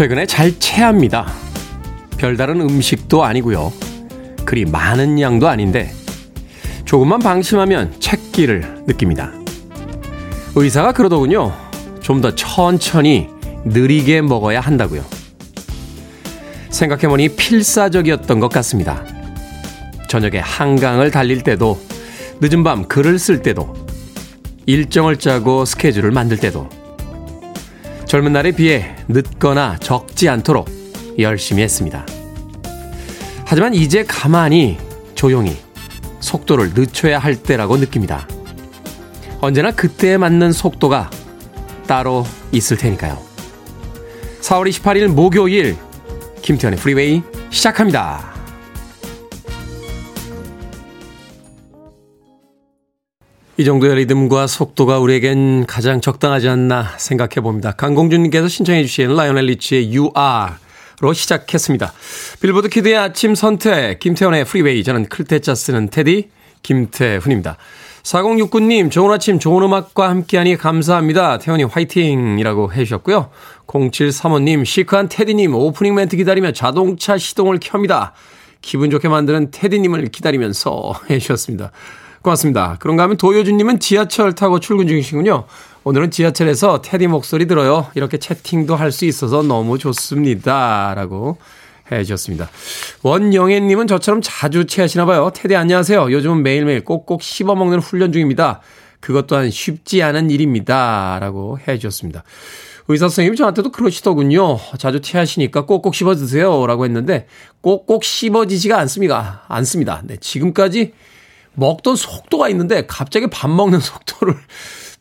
최근에 잘 체합니다. 별다른 음식도 아니고요. 그리 많은 양도 아닌데 조금만 방심하면 책기를 느낍니다. 의사가 그러더군요. 좀 더 천천히 느리게 먹어야 한다고요. 생각해보니 필사적이었던 것 같습니다. 저녁에 한강을 달릴 때도 늦은 밤 글을 쓸 때도 일정을 짜고 스케줄을 만들 때도 젊은 날에 비해 늦거나 적지 않도록 열심히 했습니다. 하지만 이제 가만히 조용히 속도를 늦춰야 할 때라고 느낍니다. 언제나 그때에 맞는 속도가 따로 있을 테니까요. 4월 28일 목요일 김태현의 프리웨이 시작합니다. 이 정도의 리듬과 속도가 우리에겐 가장 적당하지 않나 생각해 봅니다. 강공준님께서 신청해 주신 라이오넬 리치의 You Are로 시작했습니다. 빌보드 키드의 아침 선택, 김태훈의 프리웨이. 저는 클 태 자 쓰는 테디, 김태훈입니다. 4069님, 좋은 아침, 좋은 음악과 함께하니 감사합니다. 태훈이 화이팅 이라고 해주셨고요. 0735님, 시크한 테디님, 오프닝 멘트 기다리며 자동차 시동을 켭니다. 기분 좋게 만드는 테디님을 기다리면서 해주셨습니다. 고맙습니다. 그런가 하면 도효준님은 지하철 타고 출근 중이시군요. 오늘은 지하철에서 테디 목소리 들어요. 이렇게 채팅도 할 수 있어서 너무 좋습니다. 라고 해 주셨습니다. 원영애님은 저처럼 자주 체하시나 봐요. 테디 안녕하세요. 요즘은 매일매일 꼭꼭 씹어먹는 훈련 중입니다. 그것 또한 쉽지 않은 일입니다. 라고 해 주셨습니다. 의사 선생님이 저한테도 그러시더군요. 자주 체하시니까 꼭꼭 씹어 드세요. 라고 했는데 꼭꼭 씹어지지가 않습니다. 않습니다. 네, 지금까지 먹던 속도가 있는데 갑자기 밥 먹는 속도를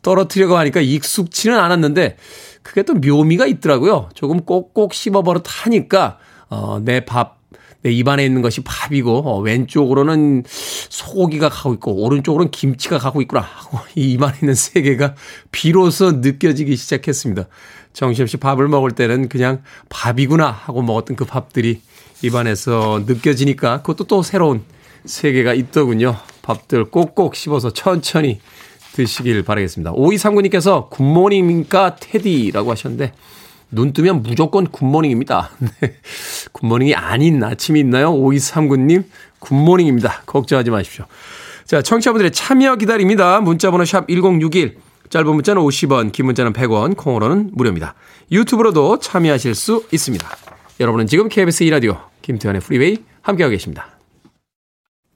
떨어뜨려고 하니까 익숙치는 않았는데 그게 또 묘미가 있더라고요. 조금 꼭꼭 씹어버릇 하니까 어, 내 밥, 내 입안에 있는 것이 밥이고 어, 왼쪽으로는 소고기가 가고 있고 오른쪽으로는 김치가 가고 있구나 하고 이 입안에 있는 세 개가 비로소 느껴지기 시작했습니다. 정신없이 밥을 먹을 때는 그냥 밥이구나 하고 먹었던 그 밥들이 입안에서 느껴지니까 그것도 또 새로운 세계가 있더군요. 밥들 꼭꼭 씹어서 천천히 드시길 바라겠습니다. 5239님께서 good morning입니까? 테디라고 하셨는데, 눈 뜨면 무조건 good morning입니다. 네. good morning이 아닌 아침이 있나요? 5239님, good morning입니다. 걱정하지 마십시오. 자, 청취자분들의 참여 기다립니다. 문자번호 샵 1061, 짧은 문자는 50원, 긴 문자는 100원, 콩으로는 무료입니다. 유튜브로도 참여하실 수 있습니다. 여러분은 지금 KBS 2라디오, 김태훈의 프리웨이 함께하고 계십니다.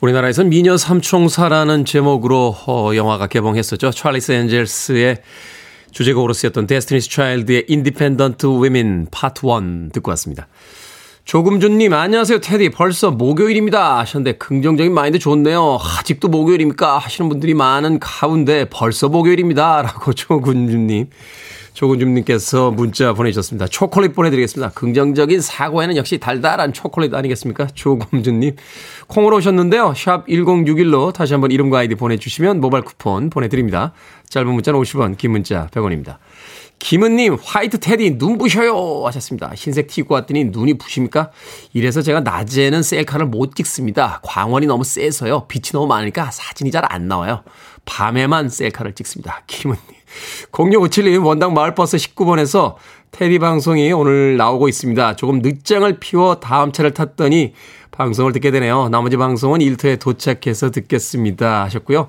우리나라에서 미녀 삼총사라는 제목으로 어, 영화가 개봉했었죠. Charlie's Angels의 주제곡으로 쓰였던 Destiny's Child의 Independent Women Part 1 듣고 왔습니다. 조금준님, 안녕하세요, 테디. 벌써 목요일입니다. 하셨는데, 긍정적인 마인드 좋네요. 아직도 목요일입니까? 하시는 분들이 많은 가운데, 벌써 목요일입니다. 라고 조금준님 조근준님께서 문자 보내주셨습니다. 초콜릿 보내드리겠습니다. 긍정적인 사고에는 역시 달달한 초콜릿 아니겠습니까? 조금준님. 콩으로 오셨는데요. 샵 1061로 다시 한번 이름과 아이디 보내주시면 모바일 쿠폰 보내드립니다. 짧은 문자는 50원, 긴 문자 100원입니다. 김은님, 화이트 테디, 눈 부셔요! 하셨습니다. 흰색 티 입고 왔더니 눈이 부십니까? 이래서 제가 낮에는 셀카를 못 찍습니다. 광원이 너무 세서요. 빛이 너무 많으니까 사진이 잘 안 나와요. 밤에만 셀카를 찍습니다. 김은님. 0657님, 원당 마을버스 19번에서 테디 방송이 오늘 나오고 있습니다. 조금 늦장을 피워 다음 차를 탔더니 방송을 듣게 되네요. 나머지 방송은 일터에 도착해서 듣겠습니다. 하셨고요.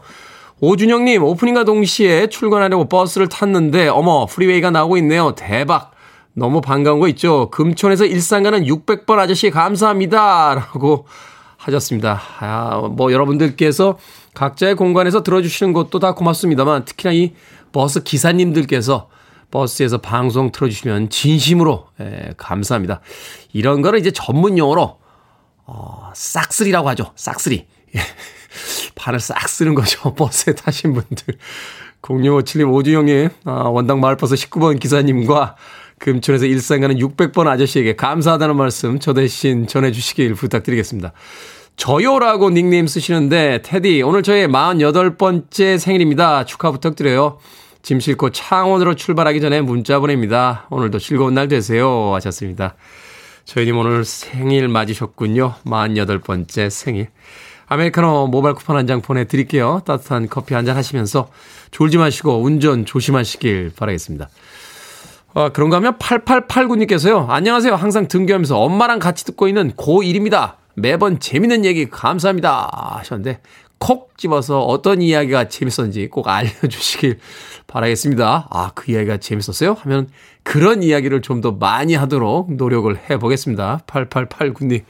오준영님, 오프닝과 동시에 출근하려고 버스를 탔는데, 어머, 프리웨이가 나오고 있네요. 대박. 너무 반가운 거 있죠? 금촌에서 일산 가는 600번 아저씨 감사합니다. 라고 하셨습니다. 아, 뭐 여러분들께서 각자의 공간에서 들어주시는 것도 다 고맙습니다만, 특히나 이 버스 기사님들께서 버스에서 방송 틀어주시면 진심으로 예, 감사합니다. 이런 거를 이제 전문 용어로 어, 싹쓸이라고 하죠. 싹쓸이. 발을 싹 쓰는 거죠. 버스에 타신 분들. 0657님, 오주영님, 아, 원당 마을버스 19번 기사님과 금촌에서 일산 가는 600번 아저씨에게 감사하다는 말씀 저 대신 전해주시길 부탁드리겠습니다. 저요라고 닉네임 쓰시는데, 테디, 오늘 저의 48번째 생일입니다. 축하 부탁드려요. 짐 싣고 창원으로 출발하기 전에 문자 보냅니다. 오늘도 즐거운 날 되세요. 하셨습니다. 저희님 오늘 생일 맞으셨군요. 48번째 생일. 아메리카노 모바일 쿠폰 한 장 보내드릴게요. 따뜻한 커피 한 잔 하시면서 졸지 마시고 운전 조심하시길 바라겠습니다. 아, 그런가 하면 8889님께서요. 안녕하세요. 항상 등교하면서 엄마랑 같이 듣고 있는 고1입니다. 매번 재밌는 얘기 감사합니다. 하셨는데 콕 집어서 어떤 이야기가 재밌었는지 꼭 알려주시길 바라겠습니다. 아, 그 이야기가 재밌었어요? 하면 그런 이야기를 좀 더 많이 하도록 노력을 해보겠습니다. 8889님.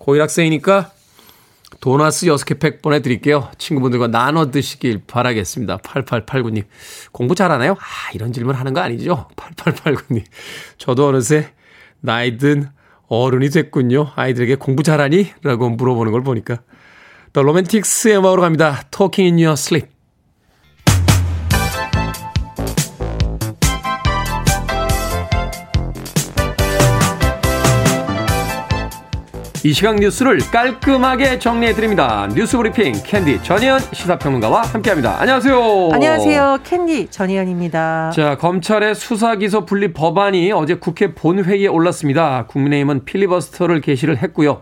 고1 학생이니까 도나스 6개 팩 보내드릴게요. 친구분들과 나눠 드시길 바라겠습니다. 8889님. 공부 잘하나요? 아, 이런 질문 하는 거 아니죠? 8889님. 저도 어느새 나이 든 어른이 됐군요. 아이들에게 공부 잘하니? 라고 물어보는 걸 보니까. 더 로맨틱스의 음악으로 갑니다. Talking in your sleep. 이 시각 뉴스를 깔끔하게 정리해 드립니다. 뉴스 브리핑 캔디 전희연 시사평론가와 함께합니다. 안녕하세요. 안녕하세요. 캔디 전희연입니다. 자, 검찰의 수사 기소 분리 법안이 어제 국회 본회의에 올랐습니다. 국민의힘은 필리버스터를 개시를 했고요.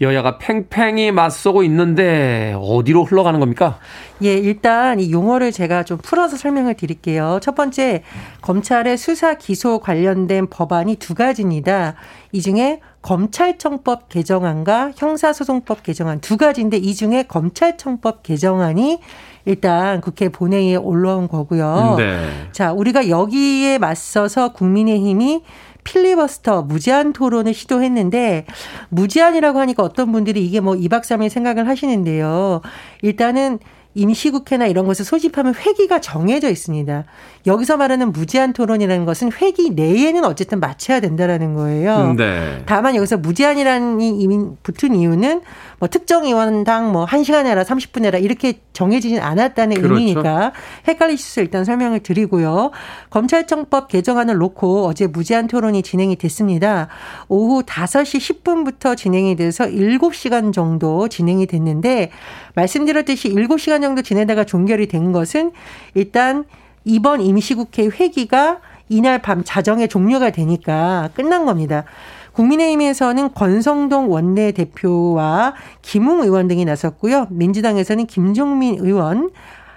여야가 팽팽히 맞서고 있는데 어디로 흘러가는 겁니까? 예, 일단 이 용어를 제가 좀 풀어서 설명을 드릴게요. 첫 번째, 검찰의 수사 기소 관련된 법안이 두 가지입니다. 이 중에 검찰청법 개정안과 형사소송법 개정안 두 가지인데 이 중에 검찰청법 개정안이 일단 국회 본회의에 올라온 거고요. 네. 자, 우리가 여기에 맞서서 국민의힘이 필리버스터 무제한 토론을 시도했는데 무제한이라고 하니까 어떤 분들이 이게 뭐 2박 3일 생각을 하시는데요. 일단은 임시국회나 이런 것을 소집하면 회기가 정해져 있습니다. 여기서 말하는 무제한 토론이라는 것은 회기 내에는 어쨌든 마쳐야 된다라는 거예요. 네. 다만 여기서 무제한이라는 이름이 붙은 이유는 뭐 특정 의원당 뭐 1시간 해라 30분 해라 이렇게 정해지진 않았다는 그렇죠. 의미니까 헷갈리실 수 일단 설명을 드리고요. 검찰청법 개정안을 놓고 어제 무제한 토론이 진행이 됐습니다. 오후 5시 10분부터 진행이 돼서 7시간 정도 진행이 됐는데 말씀드렸듯이 7시간 정도 지내다가 종결이 된 것은 일단 이번 임시국회 회기가 이날 밤 자정에 종료가 되니까 끝난 겁니다. 국민의힘에서는 권성동 원내대표와 김웅 의원 등이 나섰고요. 민주당에서는 김종민 의원,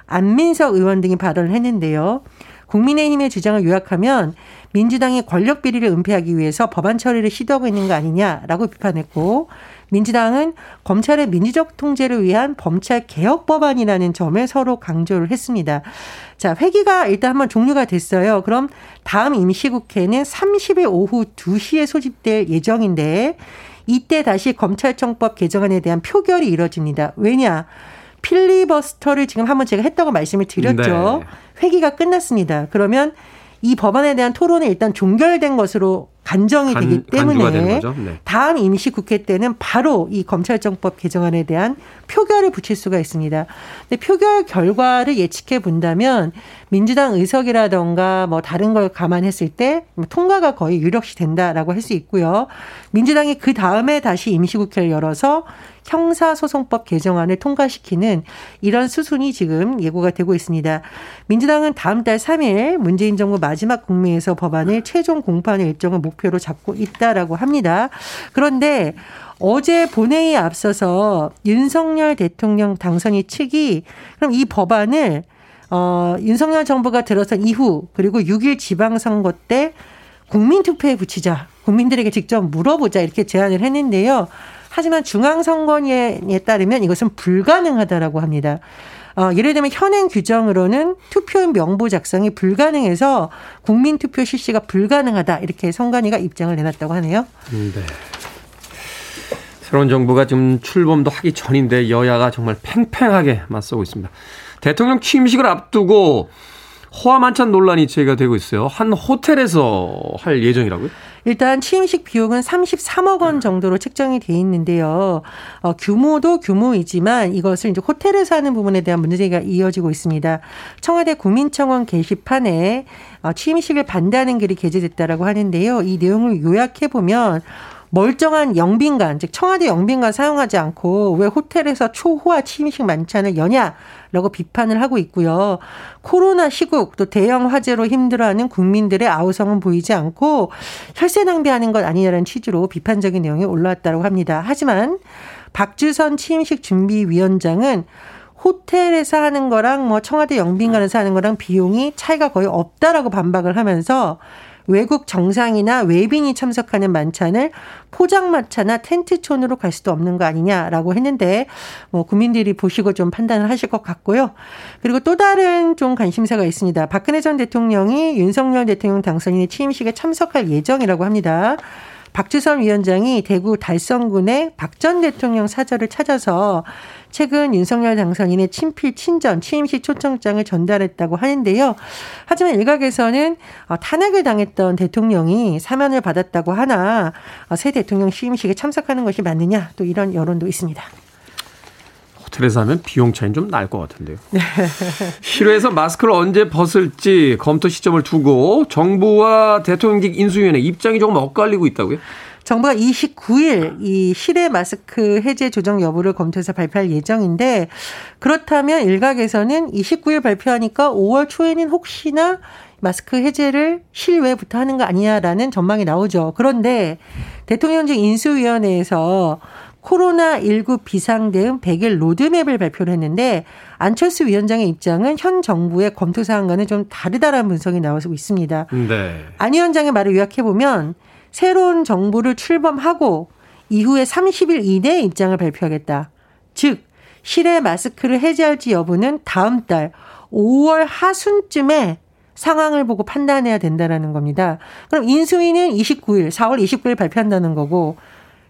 안민석 의원 등이 발언을 했는데요. 국민의힘의 주장을 요약하면 민주당이 권력 비리를 은폐하기 위해서 법안 처리를 시도하고 있는 거 아니냐라고 비판했고 민주당은 검찰의 민주적 통제를 위한 검찰 개혁 법안이라는 점을 서로 강조를 했습니다. 자, 회기가 일단 한번 종료가 됐어요. 그럼 다음 임시국회는 30일 오후 2시에 소집될 예정인데 이때 다시 검찰청법 개정안에 대한 표결이 이뤄집니다. 왜냐? 필리버스터를 지금 한번 제가 했다고 말씀을 드렸죠. 네. 회기가 끝났습니다. 그러면 이 법안에 대한 토론이 일단 종결된 것으로 간정이 간, 되기 때문에 네. 다음 임시국회 때는 바로 이 검찰청법 개정안에 대한 표결을 붙일 수가 있습니다. 근데 표결 결과를 예측해 본다면 민주당 의석이라던가 뭐 다른 걸 감안했을 때뭐 통과가 거의 유력시 된다라고 할 수 있고요. 민주당이 그 다음에 다시 임시국회를 열어서 형사소송법 개정안을 통과시키는 이런 수순이 지금 예고가 되고 있습니다. 민주당은 다음 달 3일 문재인 정부 마지막 국회에서 법안을 최종 공판의 일정을 목표로 잡고 있다라고 합니다. 그런데 어제 본회의에 앞서서 윤석열 대통령 당선인 측이 그럼 이 법안을 어, 윤석열 정부가 들어선 이후 그리고 6일 지방선거 때 국민투표에 붙이자. 국민들에게 직접 물어보자. 이렇게 제안을 했는데요. 하지만 중앙선관위에 따르면 이것은 불가능하다라고 합니다. 어, 예를 들면 현행 규정으로는 투표인 명부 작성이 불가능해서 국민 투표 실시가 불가능하다 이렇게 선관위가 입장을 내놨다고 하네요. 네. 새로운 정부가 지금 출범도 하기 전인데 여야가 정말 팽팽하게 맞서고 있습니다. 대통령 취임식을 앞두고 호화 만찬 논란이 제기가 되고 있어요. 한 호텔에서 할 예정이라고요? 일단 취임식 비용은 33억 원 정도로 책정이 돼 있는데요. 어, 규모도 규모이지만 이것을 이제 호텔에서 하는 부분에 대한 문제가 이어지고 있습니다. 청와대 국민청원 게시판에 어, 취임식을 반대하는 글이 게재됐다라고 하는데요. 이 내용을 요약해 보면 멀쩡한 영빈관, 즉 청와대 영빈관 사용하지 않고 왜 호텔에서 초호화 취임식 만찬을 여냐라고 비판을 하고 있고요. 코로나 시국 또 대형 화재로 힘들어하는 국민들의 아우성은 보이지 않고 혈세 낭비하는 것 아니냐라는 취지로 비판적인 내용이 올라왔다고 합니다. 하지만 박주선 취임식 준비위원장은 호텔에서 하는 거랑 뭐 청와대 영빈관에서 하는 거랑 비용이 차이가 거의 없다라고 반박을 하면서 외국 정상이나 외빈이 참석하는 만찬을 포장마차나 텐트촌으로 갈 수도 없는 거 아니냐라고 했는데 뭐 국민들이 보시고 좀 판단을 하실 것 같고요. 그리고 또 다른 좀 관심사가 있습니다. 박근혜 전 대통령이 윤석열 대통령 당선인의 취임식에 참석할 예정이라고 합니다. 박주선 위원장이 대구 달성군의 박 전 대통령 사저를 찾아서 최근 윤석열 당선인의 친필 친전 취임식 초청장을 전달했다고 하는데요. 하지만 일각에서는 어, 탄핵을 당했던 대통령이 사면을 받았다고 하나 어, 새 대통령 취임식에 참석하는 것이 맞느냐 또 이런 여론도 있습니다. 호텔에서 하면 비용 차이는 좀 날 것 같은데요. 실외에서 마스크를 언제 벗을지 검토 시점을 두고 정부와 대통령직 인수위원회 입장이 조금 엇갈리고 있다고요? 정부가 29일 이 실외 마스크 해제 조정 여부를 검토해서 발표할 예정인데 그렇다면 일각에서는 29일 발표하니까 5월 초에는 혹시나 마스크 해제를 실외부터 하는 거 아니냐라는 전망이 나오죠. 그런데 대통령직 인수위원회에서 코로나19 비상대응 100일 로드맵을 발표를 했는데 안철수 위원장의 입장은 현 정부의 검토 사항과는 좀 다르다라는 분석이 나오고 있습니다. 네. 안 위원장의 말을 요약해 보면 새로운 정부를 출범하고 이후에 30일 이내에 입장을 발표하겠다. 즉, 실외 마스크를 해제할지 여부는 다음 달 5월 하순쯤에 상황을 보고 판단해야 된다라는 겁니다. 그럼 인수위는 29일, 4월 29일 발표한다는 거고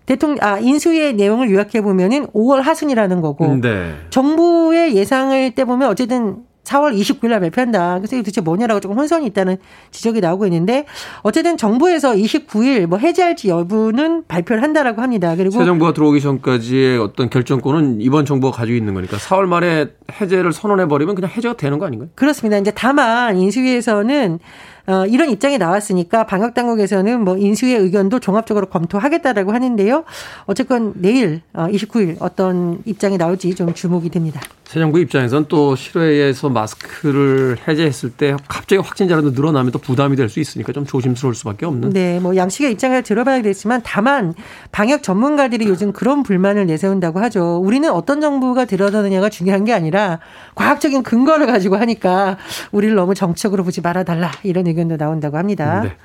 대통령 아 인수위의 내용을 요약해 보면은 5월 하순이라는 거고 네. 정부의 예상을 때 보면 어쨌든 4월 29일 날 발표한다. 그래서 이게 도대체 뭐냐라고 조금 혼선이 있다는 지적이 나오고 있는데 어쨌든 정부에서 29일 뭐 해제할지 여부는 발표를 한다라고 합니다. 그리고 새 정부가 들어오기 전까지의 어떤 결정권은 이번 정부가 가지고 있는 거니까 4월 말에 해제를 선언해 버리면 그냥 해제가 되는 거 아닌가요? 그렇습니다. 이제 다만 인수위에서는 어, 이런 입장이 나왔으니까 방역 당국에서는 뭐 인수의 의견도 종합적으로 검토하겠다라고 하는데요. 어쨌건 내일 어, 29일 어떤 입장이 나올지 좀 주목이 됩니다. 새 정부 입장에선 또 실외에서 마스크를 해제했을 때 갑자기 확진자라도 늘어나면 또 부담이 될 수 있으니까 좀 조심스러울 수밖에 없는. 네, 뭐 양측의 입장을 들어봐야겠지만 다만 방역 전문가들이 요즘 그런 불만을 내세운다고 하죠. 우리는 어떤 정부가 들어서느냐가 중요한 게 아니라 과학적인 근거를 가지고 하니까 우리를 너무 정책으로 보지 말아달라 이런 의견도 나온다고 합니다. 네.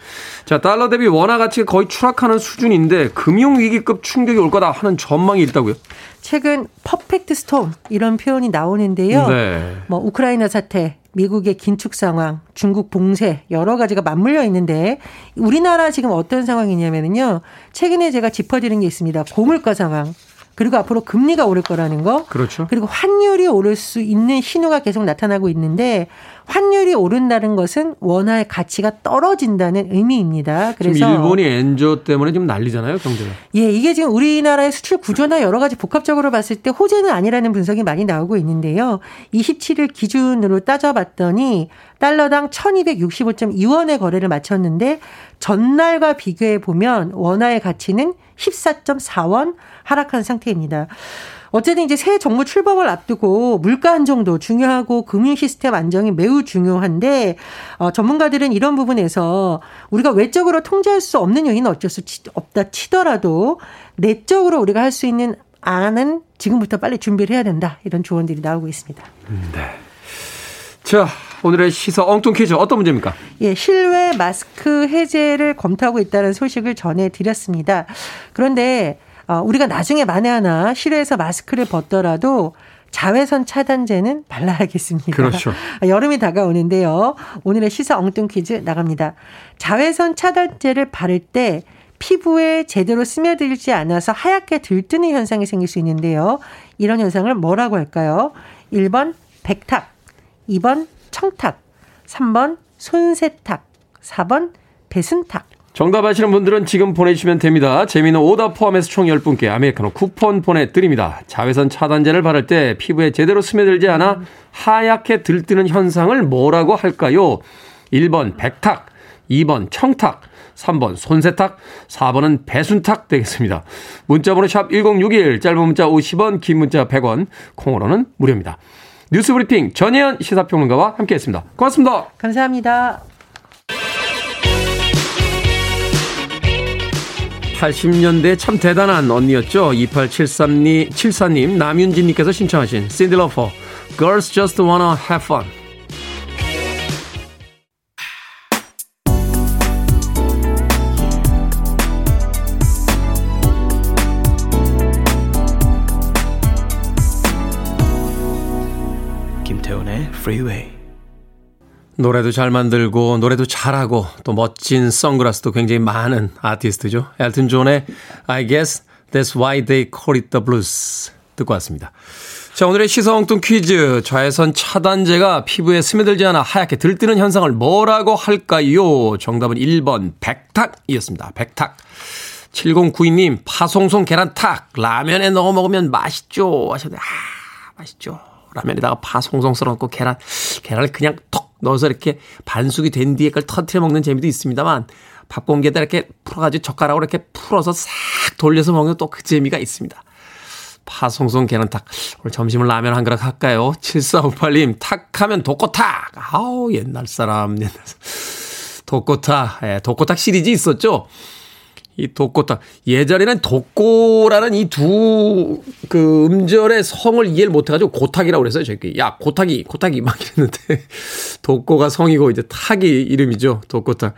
자, 달러 대비 원화 가치가 거의 추락하는 수준인데 금융 위기급 충격이 올 거다 하는 전망이 있다고요? 최근 퍼펙트 스톰 이런 표현이 나오는데요. 네. 뭐 우크라이나 사태, 미국의 긴축 상황, 중국 봉쇄 여러 가지가 맞물려 있는데 우리나라 지금 어떤 상황이냐면요. 최근에 제가 짚어드린 게 있습니다. 고물가 상황. 그리고 앞으로 금리가 오를 거라는 거. 그렇죠. 그리고 환율이 오를 수 있는 신호가 계속 나타나고 있는데 환율이 오른다는 것은 원화의 가치가 떨어진다는 의미입니다. 그래서 지금 일본이 엔저 때문에 좀 난리잖아요, 경제가. 예, 이게 지금 우리나라의 수출 구조나 여러 가지 복합적으로 봤을 때 호재는 아니라는 분석이 많이 나오고 있는데요. 27일 기준으로 따져봤더니 달러당 1265.2원의 거래를 마쳤는데 전날과 비교해 보면 원화의 가치는 14.4원 하락한 상태입니다. 어쨌든 이제 새 정부 출범을 앞두고 물가 안정도 중요하고 금융 시스템 안정이 매우 중요한데 어, 전문가들은 이런 부분에서 우리가 외적으로 통제할 수 없는 요인은 어쩔 수 없다 치더라도 내적으로 우리가 할 수 있는 안은 지금부터 빨리 준비를 해야 된다 이런 조언들이 나오고 있습니다. 네. 자, 오늘의 시사 엉뚱 퀴즈 어떤 문제입니까? 예, 실외 마스크 해제를 검토하고 있다는 소식을 전해드렸습니다. 그런데 어, 우리가 나중에 만에 하나 실외에서 마스크를 벗더라도 자외선 차단제는 발라야겠습니다. 그렇죠. 여름이 다가오는데요. 오늘의 시사 엉뚱 퀴즈 나갑니다. 자외선 차단제를 바를 때 피부에 제대로 스며들지 않아서 하얗게 들뜨는 현상이 생길 수 있는데요. 이런 현상을 뭐라고 할까요? 1번 백탁, 2번 청탁, 3번 손세탁, 4번 배순탁. 정답 아시는 분들은 지금 보내주시면 됩니다. 재미는 오답 포함해서 총 10분께 아메리카노 쿠폰 보내드립니다. 자외선 차단제를 바를 때 피부에 제대로 스며들지 않아 하얗게 들뜨는 현상을 뭐라고 할까요? 1번 백탁, 2번 청탁, 3번 손세탁, 4번은 배순탁 되겠습니다. 문자번호 샵 1061, 짧은 문자 50원, 긴 문자 100원, 콩으로는 무료입니다. 뉴스브리핑 전혜연 시사평론가와 함께했습니다. 고맙습니다. 감사합니다. 80년대 참 대단한 언니였죠. 2873님, 74님, 남윤진님께서 신청하신 신딜러퍼 Girls Just Wanna Have Fun. 김태훈의 Freeway. 노래도 잘 만들고 노래도 잘하고 또 멋진 선글라스도 굉장히 많은 아티스트죠. 엘튼 존의 I guess that's why they call it the blues 듣고 왔습니다. 자, 오늘의 시사엉뚱 퀴즈. 좌회선 차단제가 피부에 스며들지 않아 하얗게 들뜨는 현상을 뭐라고 할까요? 정답은 1번 백탁이었습니다. 백탁. 7092님, 파송송 계란탁. 라면에 넣어 먹으면 맛있죠. 하셨는데, 아, 맛있죠. 라면에다가 파 송송 썰어놓고 계란, 계란을 그냥 톡 넣어서 이렇게 반숙이 된 뒤에 그걸 터트려 먹는 재미도 있습니다만 밥 공기에다 이렇게 풀어가지고 젓가락으로 이렇게 풀어서 싹 돌려서 먹는 또 그 재미가 있습니다. 파송송 계란탁. 오늘 점심을 라면 한 그릇 할까요? 7458님, 탁 하면 독고탁. 아우, 옛날 사람, 옛날 사람. 독고탁. 예, 독고탁 시리즈 있었죠? 이 독고탁. 예전에는 독고라는 이 두 그 음절의 성을 이해를 못해가지고 고탁이라고 그랬어요. 저희 야 고탁이 고탁이 막 이랬는데 독고가 성이고 이제 탁이 이름이죠. 독고탁.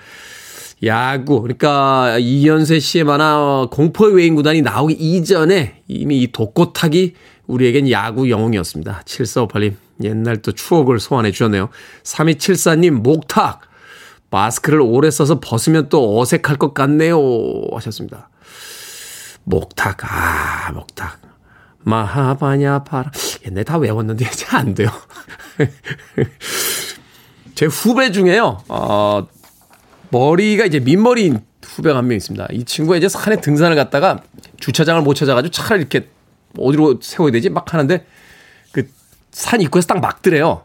야구 그러니까 이연세 씨의 만화 공포의 외인 구단이 나오기 이전에 이미 이 독고탁이 우리에겐 야구 영웅이었습니다. 7458님 옛날 또 추억을 소환해 주셨네요. 3274님 목탁 마스크를 오래 써서 벗으면 또 어색할 것 같네요. 하셨습니다. 목탁, 아, 목탁. 마하바냐 파라. 옛날에 다 외웠는데 이제 안 돼요. 제 후배 중에요, 어, 머리가 이제 민머리인 후배가 한 명 있습니다. 이 친구가 이제 산에 등산을 갔다가 주차장을 못 찾아가지고 차를 이렇게 어디로 세워야 되지? 막 하는데 그 산 입구에서 딱 막더래요.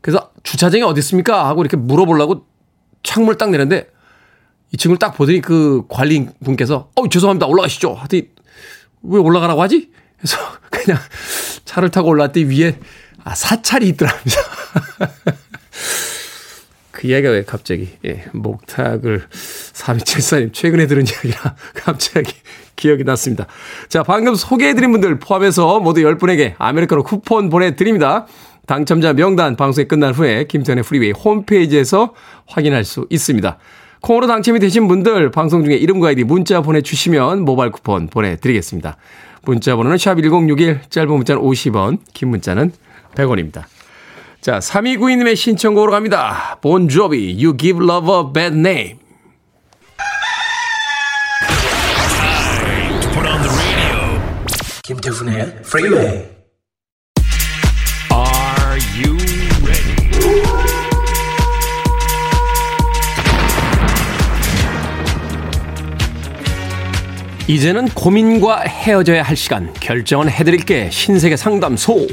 그래서 주차장이 어디 있습니까? 하고 이렇게 물어보려고 창문을 딱 내는데 이 친구를 딱 보더니 그 관리인 분께서 어 죄송합니다 올라가시죠 하더니 왜 올라가라고 하지? 그래서 그냥 차를 타고 올라왔더니 위에 아 사찰이 있더랍니다. 그 이야기가 왜 갑자기 예, 목탁을 3274님 최근에 들은 이야기라 갑자기 기억이 났습니다. 자 방금 소개해드린 분들 포함해서 모두 10분에게 아메리카노 쿠폰 보내드립니다. 당첨자 명단 방송이 끝난 후에 김태훈의 프리웨이 홈페이지에서 확인할 수 있습니다. 콩으로 당첨이 되신 분들 방송 중에 이름과 아이디 문자 보내주시면 모바일 쿠폰 보내드리겠습니다. 문자 번호는 샵1061 짧은 문자는 50원 긴 문자는 100원입니다. 자 3292님의 신청곡으로 갑니다. 본조비 You Give Love a Bad Name 김태훈의 프리웨이 이제는 고민과 헤어져야 할 시간. 결정은 해드릴게. 신세계 상담소.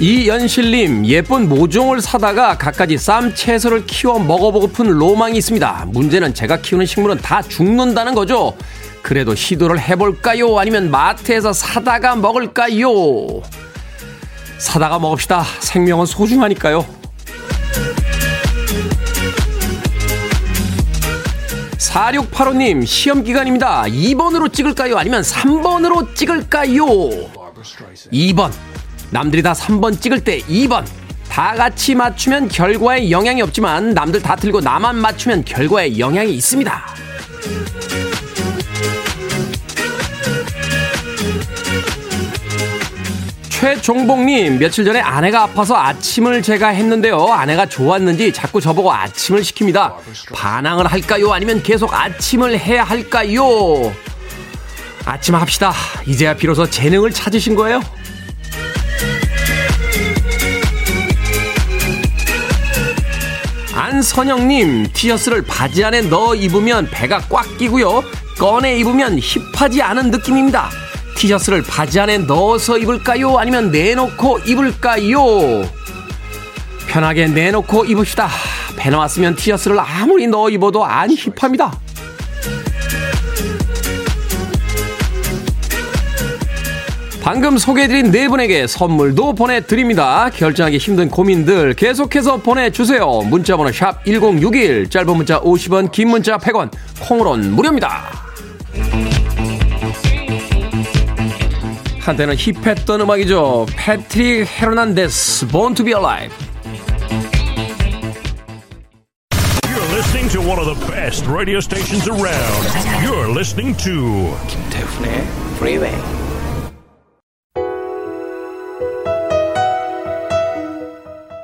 이연실님, 예쁜 모종을 사다가 갖가지 쌈 채소를 키워 먹어보고픈 로망이 있습니다. 문제는 제가 키우는 식물은 다 죽는다는 거죠. 그래도 시도를 해볼까요? 아니면 마트에서 사다가 먹을까요? 사다가 먹읍시다. 생명은 소중하니까요. 4685님, 시험 기간입니다. 2번으로 찍을까요? 아니면 3번으로 찍을까요? 2번. 남들이 다 3번 찍을 때 2번. 다 같이 맞추면 결과에 영향이 없지만 남들 다 틀고 나만 맞추면 결과에 영향이 있습니다. 최종복님, 며칠 전에 아내가 아파서 아침을 제가 했는데요. 아내가 좋았는지 자꾸 저보고 아침을 시킵니다. 반항을 할까요? 아니면 계속 아침을 해야 할까요? 아침 합시다. 이제야 비로소 재능을 찾으신 거예요? 안선영님, 티셔츠를 바지 안에 넣어 입으면 배가 꽉 끼고요. 꺼내 입으면 힙하지 않은 느낌입니다. 티셔츠를 바지 안에 넣어서 입을까요? 아니면 내놓고 입을까요? 편하게 내놓고 입읍시다. 배 나왔으면 티셔츠를 아무리 넣어 입어도 안 힙합니다. 방금 소개해드린 네 분에게 선물도 보내드립니다. 결정하기 힘든 고민들 계속해서 보내주세요. 문자번호 샵 1061, 짧은 문자 50원, 긴 문자 100원, 콩으론 무료입니다. 한때는 힙했던 음악이죠. 패트릭 헤르난데스, Born to be Alive. You're listening to one of the best radio stations around. You're listening to 김태훈의 Freeway.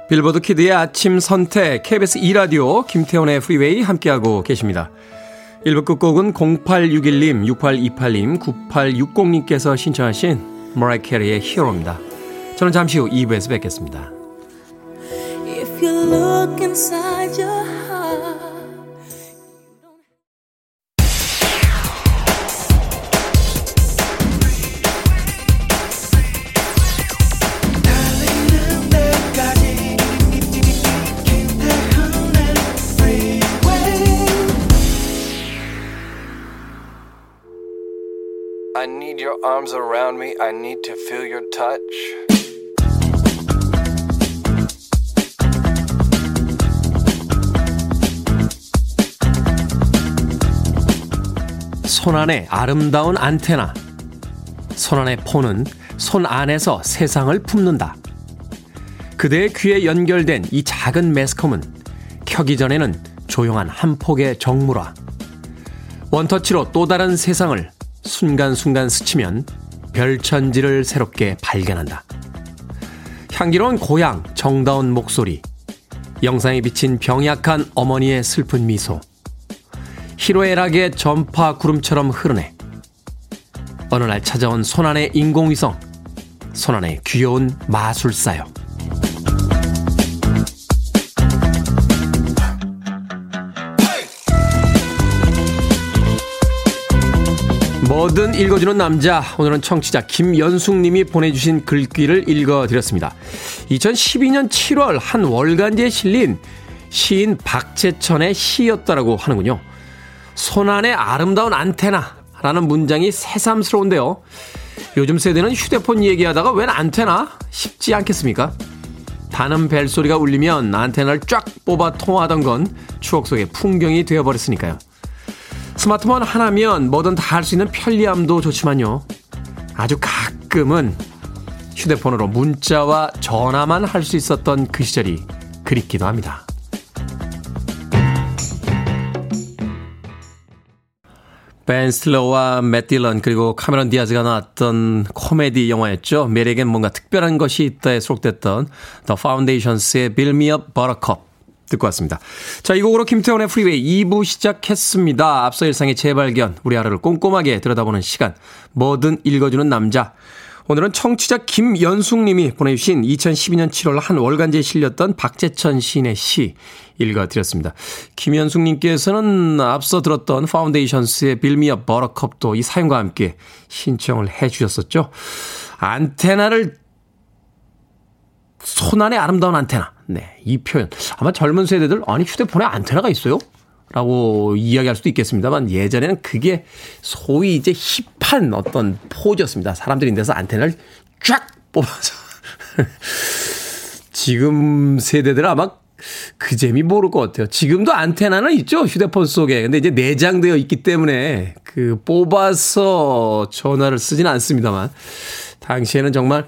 빌보드 Kid의 아침 선택 KBS 2라디오 김태훈의 프리웨이 함께하고 계십니다. 1부 끝곡은 0861님, 6828님, 9860님께서 신청하신 머라이 캐리의 히어로입니다. 저는 잠시 후 2부에서 뵙겠습니다. I need your arms around me. I need to feel your touch. 손 안에 아름다운 안테나. 손 안의 폰은 손 안에서 세상을 품는다. 그대의 귀에 연결된 이 작은 매스컴은 켜기 전에는 조용한 한 폭의 정물화. 원터치로 또 다른 세상을 순간순간 스치면 별천지를 새롭게 발견한다. 향기로운 고향, 정다운 목소리, 영상에 비친 병약한 어머니의 슬픈 미소, 희로애락의 전파 구름처럼 흐르네. 어느 날 찾아온 손안의 인공위성, 손안의 귀여운 마술사요. 뭐든 읽어주는 남자. 오늘은 청취자 김연숙님이 보내주신 글귀를 읽어드렸습니다. 2012년 7월 한 월간지에 실린 시인 박재천의 시였다라고 하는군요. 손안의 아름다운 안테나라는 문장이 새삼스러운데요. 요즘 세대는 휴대폰 얘기하다가 웬 안테나? 싶지 않겠습니까? 다는 벨소리가 울리면 안테나를 쫙 뽑아 통화하던 건 추억 속의 풍경이 되어버렸으니까요. 스마트폰 하나면 뭐든 다 할 수 있는 편리함도 좋지만요. 아주 가끔은 휴대폰으로 문자와 전화만 할 수 있었던 그 시절이 그립기도 합니다. 벤 스틸러와 맷 딜런 그리고 카메론 디아즈가 나왔던 코미디 영화였죠. 매력엔 뭔가 특별한 것이 있다에 수록됐던 The Foundations의 Build Me Up Buttercup 듣고 왔습니다. 자, 이 곡으로 김태훈의 프리웨이 2부 시작했습니다. 앞서 일상의 재발견, 우리 하루를 꼼꼼하게 들여다보는 시간, 뭐든 읽어주는 남자. 오늘은 청취자 김연숙 님이 보내주신 2012년 7월 한 월간지에 실렸던 박재천 시인의 시 읽어드렸습니다. 김연숙 님께서는 앞서 들었던 파운데이션스의 Build Me Up Buttercup도 이 사연과 함께 신청을 해 주셨었죠. 안테나를 손안에 아름다운 안테나. 네, 이 표현. 아마 젊은 세대들, 아니, 휴대폰에 안테나가 있어요? 라고 이야기할 수도 있겠습니다만 예전에는 그게 소위 이제 힙한 어떤 포즈였습니다. 사람들이 인데서 안테나를 쫙 뽑아서. 지금 세대들은 아마 그 재미 모를 것 같아요. 지금도 안테나는 있죠. 휴대폰 속에. 근데 이제 내장되어 있기 때문에 그 뽑아서 전화를 쓰지는 않습니다만 당시에는 정말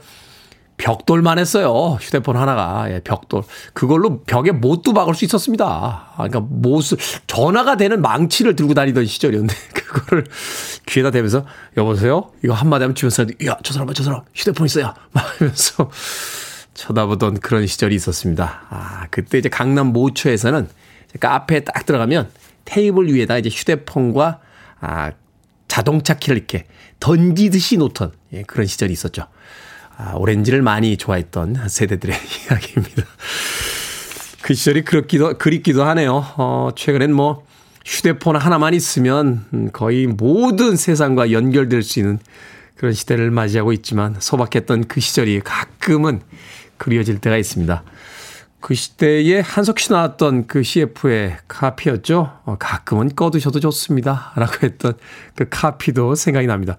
벽돌만 했어요. 휴대폰 하나가. 예, 벽돌. 그걸로 벽에 못도 박을 수 있었습니다. 아, 그러니까 못을, 전화가 되는 망치를 들고 다니던 시절이었는데, 그거를 귀에다 대면서, 여보세요? 이거 한마디 하면 주변 사람들이, 야, 저 사람, 저 사람, 휴대폰 있어요. 막 하면서 쳐다보던 그런 시절이 있었습니다. 아, 그때 이제 강남 모처에서는 카페에 딱 들어가면 테이블 위에다 이제 휴대폰과, 아, 자동차 키를 이렇게 던지듯이 놓던 예, 그런 시절이 있었죠. 아, 오렌지를 많이 좋아했던 세대들의 이야기입니다. 그 시절이 그렇기도, 그립기도 하네요. 어, 최근엔 뭐, 휴대폰 하나만 있으면 음, 거의 모든 세상과 연결될 수 있는 그런 시대를 맞이하고 있지만 소박했던 그 시절이 가끔은 그리워질 때가 있습니다. 그 시대에 한석 씨 나왔던 그 CF의 카피였죠. 어, 가끔은 꺼두셔도 좋습니다. 라고 했던 그 카피도 생각이 납니다.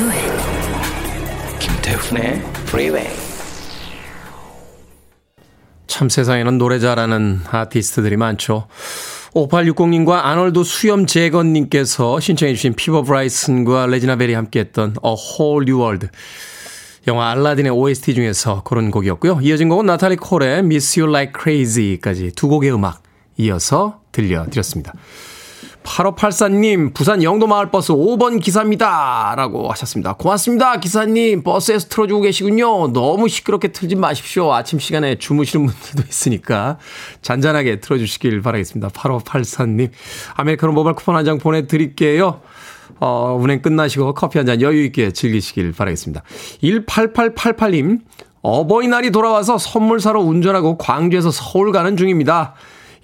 Do it. 김태훈의 Freeway. 참 세상에는 노래 잘하는 아티스트들이 많죠. 5860님과 아놀드 수염 재건님께서 신청해주신 피보 브라이슨과 레지나 벨이 함께했던 A Whole New World. 영화 알라딘의 OST 중에서 그런 곡이었고요. 이어진 곡은 나탈리 콜의 Miss You Like Crazy까지 두 곡의 음악 이어서 들려드렸습니다. 8584님, 부산 영도마을버스 5번 기사입니다. 라고 하셨습니다. 고맙습니다. 기사님, 버스에서 틀어주고 계시군요. 너무 시끄럽게 틀지 마십시오. 아침 시간에 주무시는 분들도 있으니까 잔잔하게 틀어주시길 바라겠습니다. 8584님, 아메리카노 모바일 쿠폰 한 장 보내드릴게요. 어, 운행 끝나시고 커피 한 잔 여유있게 즐기시길 바라겠습니다. 18888님, 어버이날이 돌아와서 선물 사러 운전하고 광주에서 서울 가는 중입니다.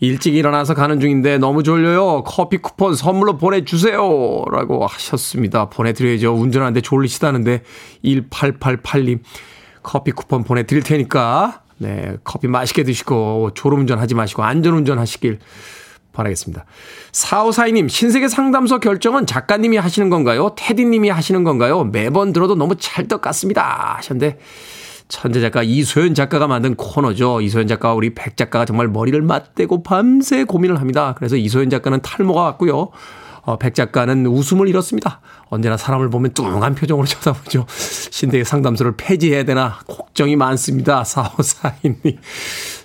일찍 일어나서 가는 중인데 너무 졸려요. 커피 쿠폰 선물로 보내주세요. 라고 하셨습니다. 보내드려야죠. 운전하는데 졸리시다는데 1888님 커피 쿠폰 보내드릴 테니까 네 커피 맛있게 드시고 졸음운전 하지 마시고 안전운전 하시길 바라겠습니다. 4542님, 신세계 상담소 결정은 작가님이 하시는 건가요? 테디님이 하시는 건가요? 매번 들어도 너무 찰떡 같습니다. 하셨는데, 천재 작가 이소연 작가가 만든 코너죠. 이소연 작가와 우리 백 작가가 정말 머리를 맞대고 밤새 고민을 합니다. 그래서 이소연 작가는 탈모가 왔고요. 어, 백 작가는 웃음을 잃었습니다. 언제나 사람을 보면 뚱한 표정으로 쳐다보죠. 신대의 상담소를 폐지해야 되나 걱정이 많습니다. 4542님.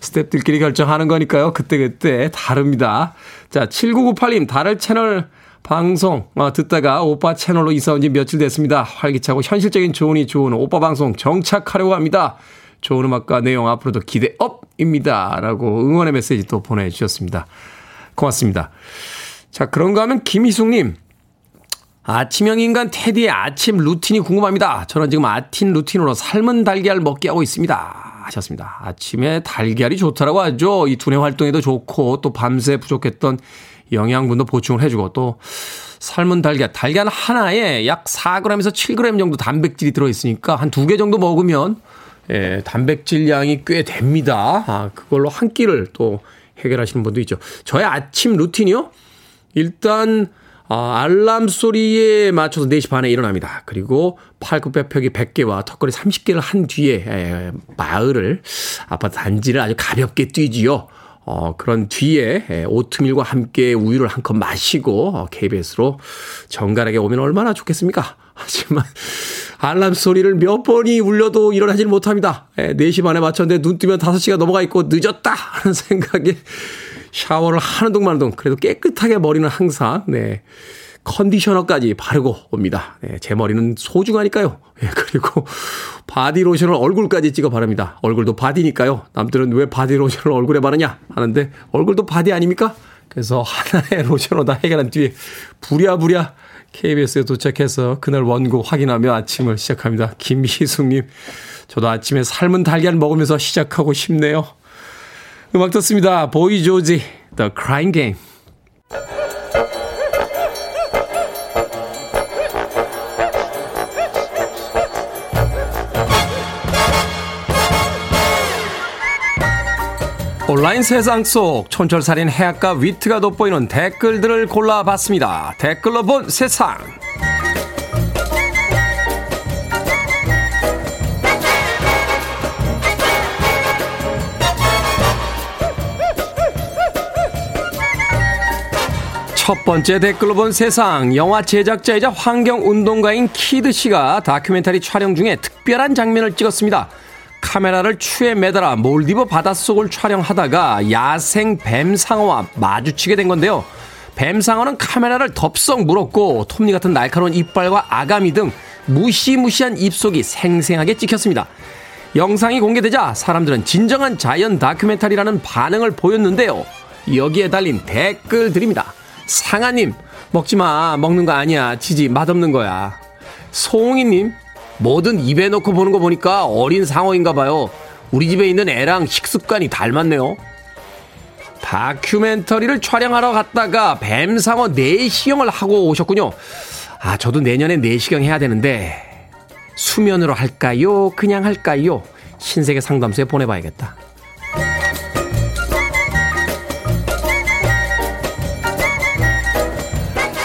스탭들끼리 결정하는 거니까요. 그때 그때 다릅니다. 자, 7998님, 다른 채널 방송 어, 듣다가 오빠 채널로 이사 온 지 며칠 됐습니다. 활기차고 현실적인 조언이 좋은 오빠 방송 정착하려고 합니다. 좋은 음악과 내용 앞으로도 기대 업입니다. 라고 응원의 메시지 또 보내주셨습니다. 고맙습니다. 자, 그런가 하면 김희숙님. 아침형 인간 테디의 아침 루틴이 궁금합니다. 저는 지금 아침 루틴으로 삶은 달걀 먹게 하고 있습니다. 하셨습니다. 아침에 달걀이 좋다라고 하죠. 이 두뇌 활동에도 좋고 또 밤새 부족했던 영양분도 보충을 해주고 또 삶은 달걀, 달걀 하나에 약 4g에서 7g 정도 단백질이 들어있으니까 한 두 개 정도 먹으면 예, 단백질 양이 꽤 됩니다. 아, 그걸로 한 끼를 또 해결하시는 분도 있죠. 저의 아침 루틴이요? 일단 아, 알람 소리에 맞춰서 4시 반에 일어납니다. 그리고 팔굽혀펴기 100개와 턱걸이 30개를 한 뒤에 에, 마을을 아파트 단지를 아주 가볍게 뛰지요. 어, 그런 뒤에 오트밀과 함께 우유를 한 컵 마시고 어, KBS로 정갈하게 오면 얼마나 좋겠습니까? 하지만 알람 소리를 몇 번이 울려도 일어나질 못합니다. 4시 반에 맞췄는데 눈 뜨면 5시가 넘어가 있고 늦었다 하는 생각에 샤워를 하는 동안 동 그래도 깨끗하게 머리는 항상 네. 컨디셔너까지 바르고 옵니다. 네, 제 머리는 소중하니까요. 예, 그리고 바디로션을 얼굴까지 찍어 바릅니다. 얼굴도 바디니까요. 남들은 왜 바디로션을 얼굴에 바르냐 하는데 얼굴도 바디 아닙니까? 그래서 하나의 로션으로 다 해결한 뒤에 부랴부랴 KBS에 도착해서 그날 원고 확인하며 아침을 시작합니다. 김희숙님, 저도 아침에 삶은 달걀 먹으면서 시작하고 싶네요. 음악 듣습니다. 보이 조지, The Crying Game. 온라인 세상 속 촌철살인 해악과 위트가 돋보이는 댓글들을 골라봤습니다. 댓글로 본 세상. 첫 번째 댓글로 본 세상. 영화 제작자이자 환경운동가인 키드 씨가 다큐멘터리 촬영 중에 특별한 장면을 찍었습니다. 카메라를 추에 매달아 몰디브 바닷속을 촬영하다가 야생 뱀상어와 마주치게 된 건데요. 뱀상어는 카메라를 덥석 물었고 톱니 같은 날카로운 이빨과 아가미 등 무시무시한 입속이 생생하게 찍혔습니다. 영상이 공개되자 사람들은 진정한 자연 다큐멘터리라는 반응을 보였는데요. 여기에 달린 댓글들입니다. 상아님, 먹지 마. 먹는 거 아니야. 치지. 맛없는 거야. 송이님, 뭐든 입에 넣고 보는 거 보니까 어린 상어인가 봐요. 우리 집에 있는 애랑 식습관이 닮았네요. 다큐멘터리를 촬영하러 갔다가 뱀상어 내시경을 하고 오셨군요. 아, 저도 내년에 내시경 해야 되는데 수면으로 할까요? 그냥 할까요? 신세계 상담소에 보내봐야겠다.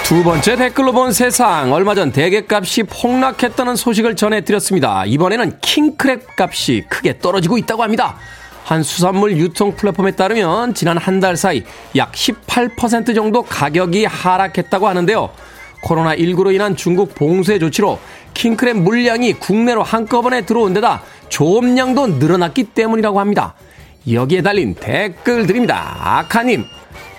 두 번째 댓글로 본 세상. 얼마 전 대게값이 폭락했다는 소식을 전해드렸습니다. 이번에는 킹크랩 값이 크게 떨어지고 있다고 합니다. 한 수산물 유통 플랫폼에 따르면 지난 한 달 사이 약 18% 정도 가격이 하락했다고 하는데요. 코로나19로 인한 중국 봉쇄 조치로 킹크랩 물량이 국내로 한꺼번에 들어온 데다 조업량도 늘어났기 때문이라고 합니다. 여기에 달린 댓글들입니다. 아카님,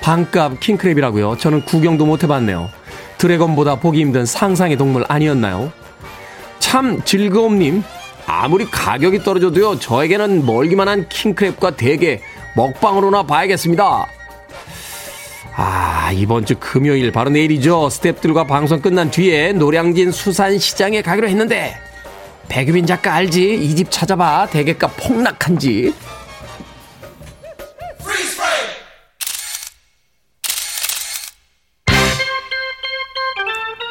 반값 킹크랩이라고요. 저는 구경도 못 해봤네요. 드래곤보다 보기 힘든 상상의 동물 아니었나요? 참 즐거움님, 아무리 가격이 떨어져도요, 저에게는 멀기만 한 킹크랩과 대게 먹방으로나 봐야겠습니다. 아, 이번 주 금요일, 바로 내일이죠. 스탭들과 방송 끝난 뒤에 노량진 수산시장에 가기로 했는데, 백유빈 작가 알지? 이 집 찾아봐. 대게값 폭락한 집.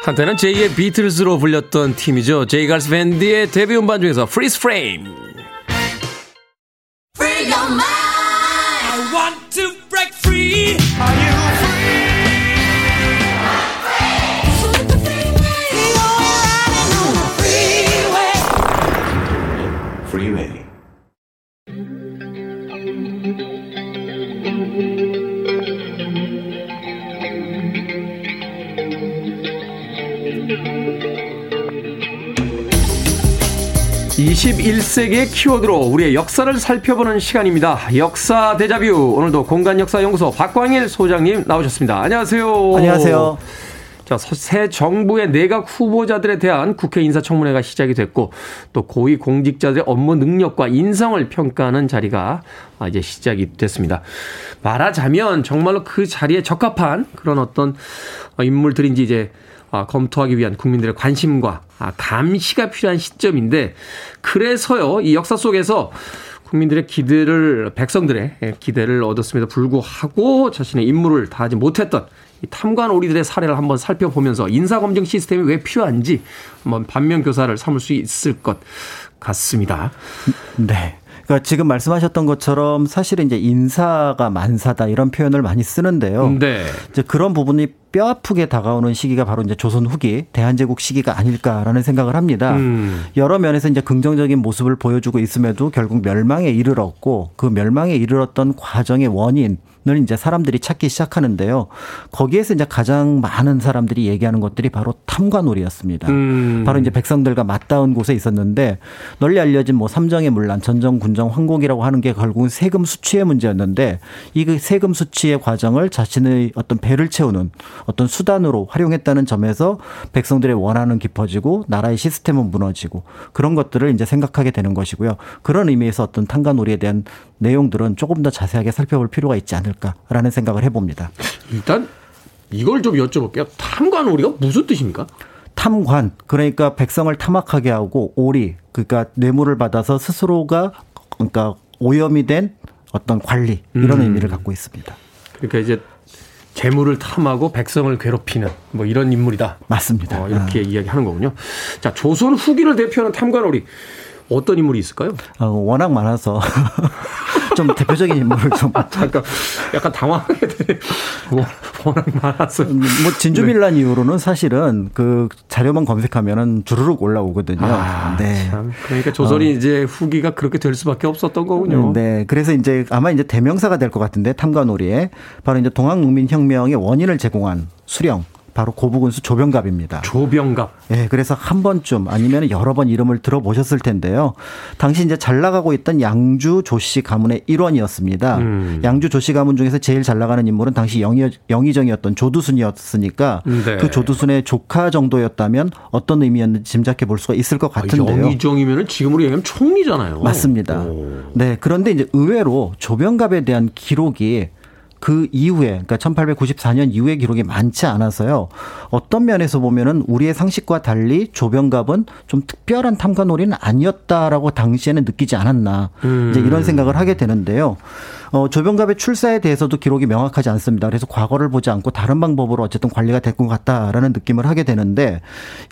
한때는 제2의 비틀즈로 불렸던 팀이죠. 제이 가일스 밴드의 데뷔 음반 중에서 Freeze Frame. 세기의 키워드로 우리의 역사를 살펴보는 시간입니다. 역사 대자뷰. 오늘도 공간 역사 연구소 박광일 소장님 나오셨습니다. 안녕하세요. 안녕하세요. 자, 서- 새 정부의 내각 후보자들에 대한 국회 인사청문회가 시작이 됐고 또 고위 공직자들의 업무 능력과 인성을 평가하는 자리가 아, 이제 시작이 됐습니다. 말하자면 정말로 그 자리에 적합한 그런 어떤 어, 인물들인지 이제 아, 검토하기 위한 국민들의 관심과 아, 감시가 필요한 시점인데 그래서요 이 역사 속에서 국민들의 기대를 백성들의 예, 기대를 얻었음에도 불구하고 자신의 임무를 다하지 못했던 이 탐관 오리들의 사례를 한번 살펴보면서 인사검증 시스템이 왜 필요한지 한번 반면 교사를 삼을 수 있을 것 같습니다. 네. 그러니까 지금 말씀하셨던 것처럼 사실은 이제 인사가 만사다 이런 표현을 많이 쓰는데요. 네. 이제 그런 부분이 뼈 아프게 다가오는 시기가 바로 이제 조선 후기 대한제국 시기가 아닐까라는 생각을 합니다. 음. 여러 면에서 이제 긍정적인 모습을 보여주고 있음에도 결국 멸망에 이르렀고 그 멸망에 이르렀던 과정의 원인 을 이제 사람들이 찾기 시작하는데요. 거기에서 이제 가장 많은 사람들이 얘기하는 것들이 바로 탐관오리였습니다. 음. 바로 이제 백성들과 맞닿은 곳에 있었는데 널리 알려진 뭐 삼정의 문란, 전정, 군정, 황곡이라고 하는 게 결국은 세금 수취의 문제였는데 이그 세금 수취의 과정을 자신의 어떤 배를 채우는 어떤 수단으로 활용했다는 점에서 백성들의 원하는 깊어지고 나라의 시스템은 무너지고 그런 것들을 이제 생각하게 되는 것이고요. 그런 의미에서 어떤 탄간오리에 대한 내용들은 조금 더 자세하게 살펴볼 필요가 있지 않을까라는 생각을 해봅니다. 일단 이걸 좀 여쭤볼게요. 탐관 오리가 무슨 뜻입니까? 탐관 그러니까 백성을 탐악하게 하고 오리 그러니까 뇌물을 받아서 스스로가 그러니까 오염이 된 어떤 관리 이런 음. 의미를 갖고 있습니다. 그러니까 이제 재물을 탐하고 백성을 괴롭히는 뭐 이런 인물이다. 맞습니다. 어, 이렇게 이야기하는 거군요. 자, 조선 후기를 대표하는 탐관오리 어떤 인물이 있을까요? 어, 워낙 많아서 좀 대표적인 인물을 좀 잠깐 약간 당황하게 되네. 뭐, 워낙 많아서. 뭐 진주밀란 이후로는 사실은 그 자료만 검색하면은 주르륵 올라오거든요. 아, 네. 참. 그러니까 조선이 이제 후기가 그렇게 될 수밖에 없었던 거군요. 네. 그래서 이제 아마 이제 대명사가 될 것 같은데 탐관오리에 바로 이제 동학농민혁명의 원인을 제공한 수령 바로 고부군수 조병갑입니다. 조병갑. 예, 그래서 한 번쯤 아니면 여러 번 이름을 들어보셨을 텐데요. 당시 이제 잘 나가고 있던 양주 조씨 가문의 일원이었습니다. 음. 양주 조씨 가문 중에서 제일 잘 나가는 인물은 당시 영의, 영의정이었던 조두순이었으니까 네. 그 조두순의 조카 정도였다면 어떤 의미였는지 짐작해 볼 수가 있을 것 같은데요. 아, 영의정이면 지금으로 얘기하면 총리잖아요. 맞습니다. 오. 네. 그런데 이제 의외로 조병갑에 대한 기록이 그 이후에 그러니까 1894년 이후의 기록이 많지 않아서요. 어떤 면에서 보면은 우리의 상식과 달리 조병갑은 좀 특별한 탐관오리는 아니었다라고 당시에는 느끼지 않았나. 이제 이런 생각을 하게 되는데요. 어, 조병갑의 출사에 대해서도 기록이 명확하지 않습니다. 그래서 과거를 보지 않고 다른 방법으로 어쨌든 관리가 될 것 같다라는 느낌을 하게 되는데